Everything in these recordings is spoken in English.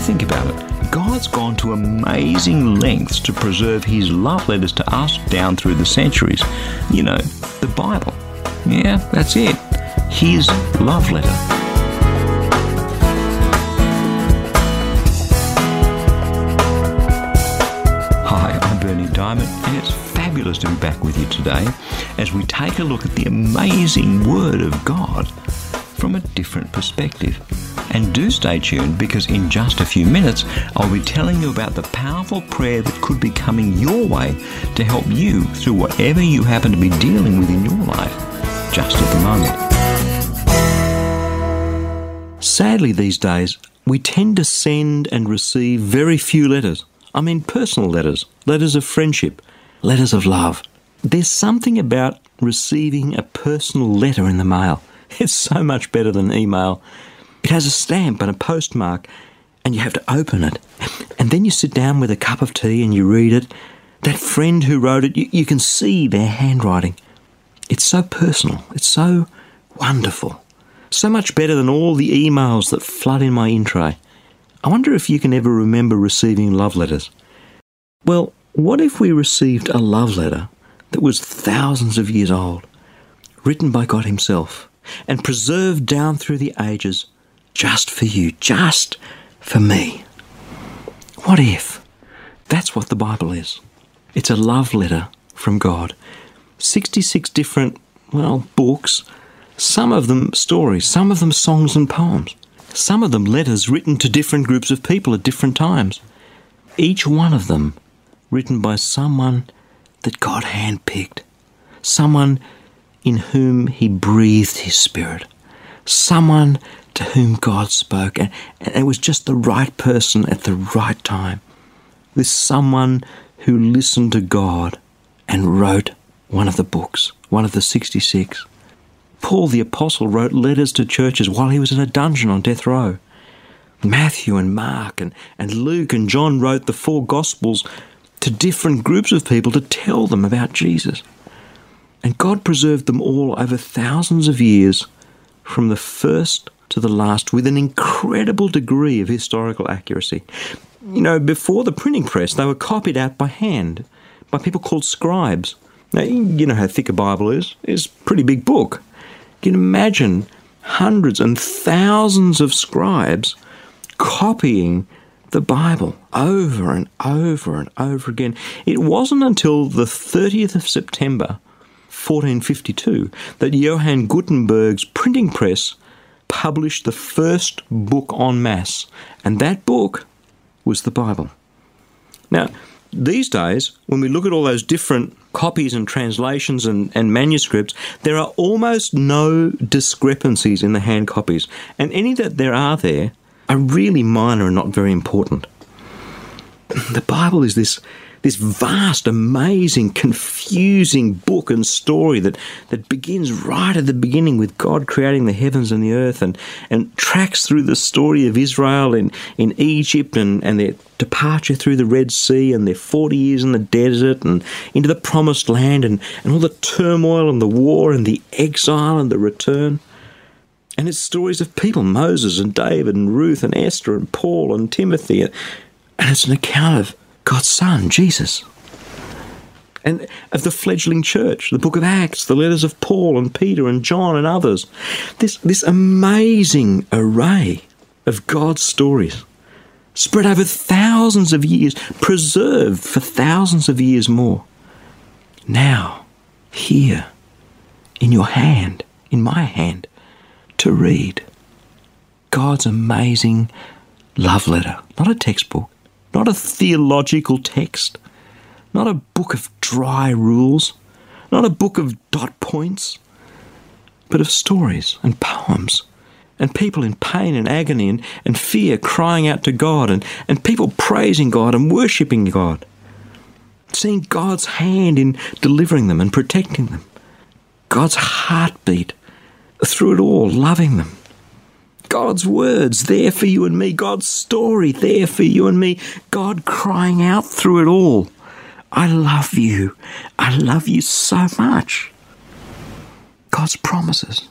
Think about it, God's gone to amazing lengths to preserve His love letters to us down through the centuries. You know, the Bible. Yeah, that's it. His love letter. Hi, I'm Berni Dymet, and it's fabulous to be back with you today as we take a look at the amazing Word of God from a different perspective. And do stay tuned because in just a few minutes I'll be telling you about the powerful prayer that could be coming your way to help you through whatever you happen to be dealing with in your life just at the moment. Sadly, these days, we tend to send and receive very few letters. I mean, personal letters, letters of friendship, letters of love. There's something about receiving a personal letter in the mail. It's so much better than email. It has a stamp and a postmark, and you have to open it. And then you sit down with a cup of tea and you read it. That friend who wrote it, you, you can see their handwriting. It's so personal. It's so wonderful. So much better than all the emails that flood in my in tray. I wonder if you can ever remember receiving love letters. Well, what if we received a love letter that was thousands of years old, written by God Himself, and preserved down through the ages just for you, just for me? What if? That's what the Bible is. It's a love letter from God. 66 different, well, books, some of them stories, some of them songs and poems, some of them letters written to different groups of people at different times. Each one of them written by someone that God handpicked, someone in whom He breathed His Spirit, someone to whom God spoke, and, and it was just the right person at the right time. This someone who listened to God and wrote one of the books, one of the 66. Paul the Apostle wrote letters to churches while he was in a dungeon on death row. Matthew and Mark and, and Luke and John wrote the four Gospels to different groups of people to tell them about Jesus. And God preserved them all over thousands of years, from the first to the last, with an incredible degree of historical accuracy. You know, before the printing press, they were copied out by hand by people called scribes. Now, you know how thick a Bible is. It's a pretty big book. You can imagine hundreds and thousands of scribes copying the Bible over and over and over again. It wasn't until the 30th of September 1452 that Johann Gutenberg's printing press published the first book en masse, and that book was the Bible. Now, these days, when we look at all those different copies and translations and, and manuscripts, there are almost no discrepancies in the hand copies, and any that there are there are really minor and not very important. The Bible is this this vast, amazing, confusing book and story that, that begins right at the beginning with God creating the heavens and the earth and, and tracks through the story of Israel in, in Egypt and, and their departure through the Red Sea and their 40 years in the desert and into the promised land and, and all the turmoil and the war and the exile and the return. And it's stories of people, Moses and David and Ruth and Esther and Paul and Timothy. And it's an account of God's Son, Jesus. And of the fledgling church, the book of Acts, the letters of Paul and Peter and John and others. This, this amazing array of God's stories, spread over thousands of years, preserved for thousands of years more. Now, here, in your hand, in my hand, to read God's amazing love letter, not a textbook, not a theological text, not a book of dry rules, not a book of dot points, but of stories and poems and people in pain and agony and, and fear crying out to God and, and people praising God and worshipping God. Seeing God's hand in delivering them and protecting them. God's heartbeat through it all, loving them. God's words there for you and me. God's story there for you and me. God crying out through it all. I love you. I love you so much. God's promises,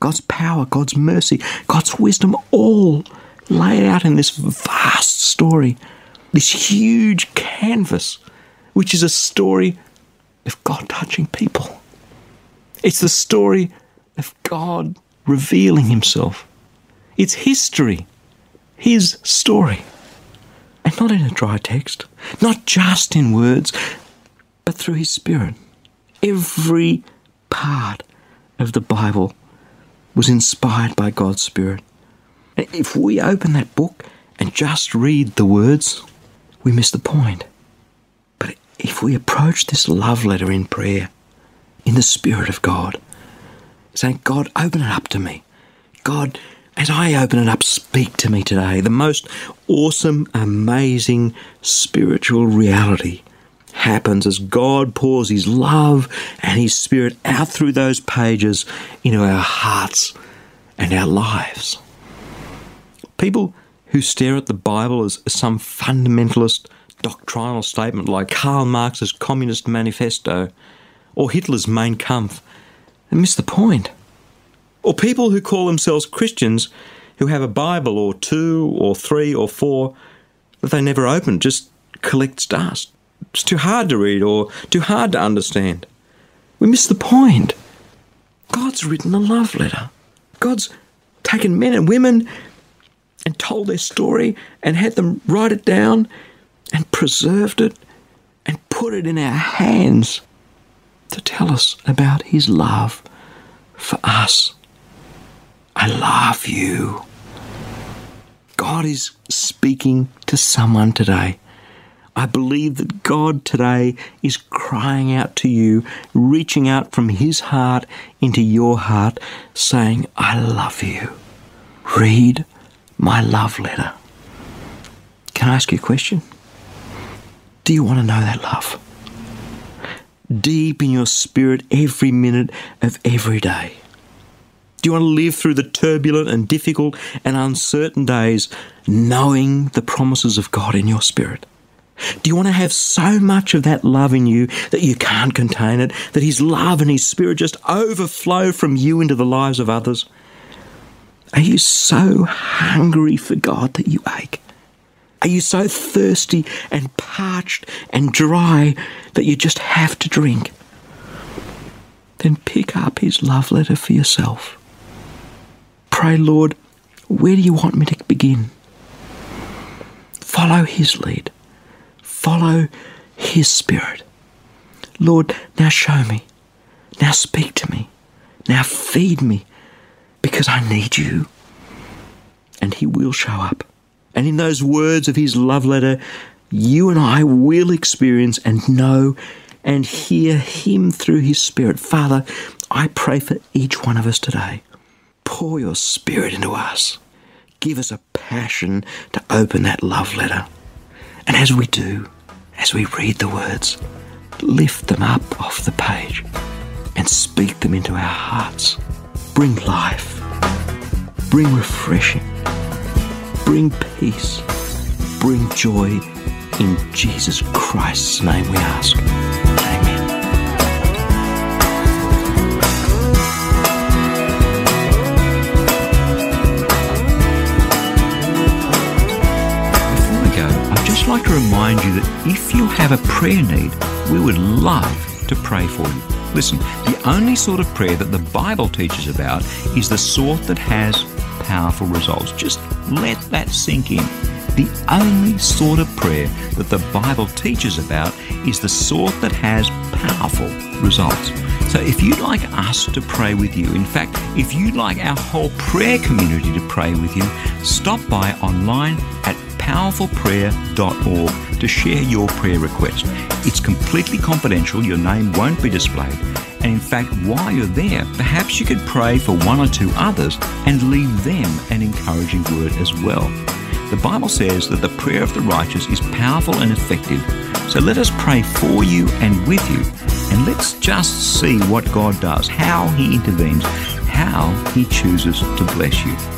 God's power, God's mercy, God's wisdom, all laid out in this vast story, this huge canvas, which is a story of God touching people. It's the story of God revealing Himself. It's history, His story. And not in a dry text, not just in words, but through His Spirit. Every part of the Bible was inspired by God's Spirit. And if we open that book and just read the words, we miss the point. But if we approach this love letter in prayer, in the Spirit of God, saying, God, open it up to me. God, as I open it up, speak to me today. The most awesome, amazing spiritual reality happens as God pours His love and His Spirit out through those pages into our hearts and our lives. People who stare at the Bible as some fundamentalist doctrinal statement like Karl Marx's Communist Manifesto or Hitler's Mein Kampf miss the point. Or people who call themselves Christians who have a Bible or two or three or four that they never open, just collects dust. It's too hard to read or too hard to understand. We miss the point. God's written a love letter. God's taken men and women and told their story and had them write it down and preserved it and put it in our hands to tell us about His love for us. I love you. God is speaking to someone today. I believe that God today is crying out to you, reaching out from His heart into your heart, saying, I love you. Read my love letter. Can I ask you a question? Do you want to know that love? Deep in your spirit every minute of every day. Do you want to live through the turbulent and difficult and uncertain days knowing the promises of God in your spirit? Do you want to have so much of that love in you that you can't contain it, that His love and His Spirit just overflow from you into the lives of others? Are you so hungry for God that you ache? Are you so thirsty and parched and dry that you just have to drink? Then pick up His love letter for yourself. Pray, Lord, where do you want me to begin? Follow His lead follow His Spirit. Lord, now show me. Now speak to me. Now feed me because I need you. And He will show up. And in those words of His love letter, you and I will experience and know and hear Him through His Spirit. Father, I pray for each one of us today. Pour your Spirit into us. Give us a passion to open that love letter. And as we do, as we read the words, lift them up off the page and speak them into our hearts. Bring life, bring refreshing, bring peace, bring joy. In Jesus Christ's name we ask. Like to remind you that if you have a prayer need, we would love to pray for you. Listen, the only sort of prayer that the Bible teaches about is the sort that has powerful results. Just let that sink in. The only sort of prayer that the Bible teaches about is the sort that has powerful results. So if you'd like us to pray with you, in fact, if you'd like our whole prayer community to pray with you, stop by online at powerfulprayer.org to share your prayer request. It's completely confidential, your name won't be displayed, And in fact, while you're there, perhaps you could pray for one or two others and leave them an encouraging word as well. The Bible says that the prayer of the righteous is powerful and effective. So let us pray for you and with you, and let's just see what God does, how He intervenes, how He chooses to bless you.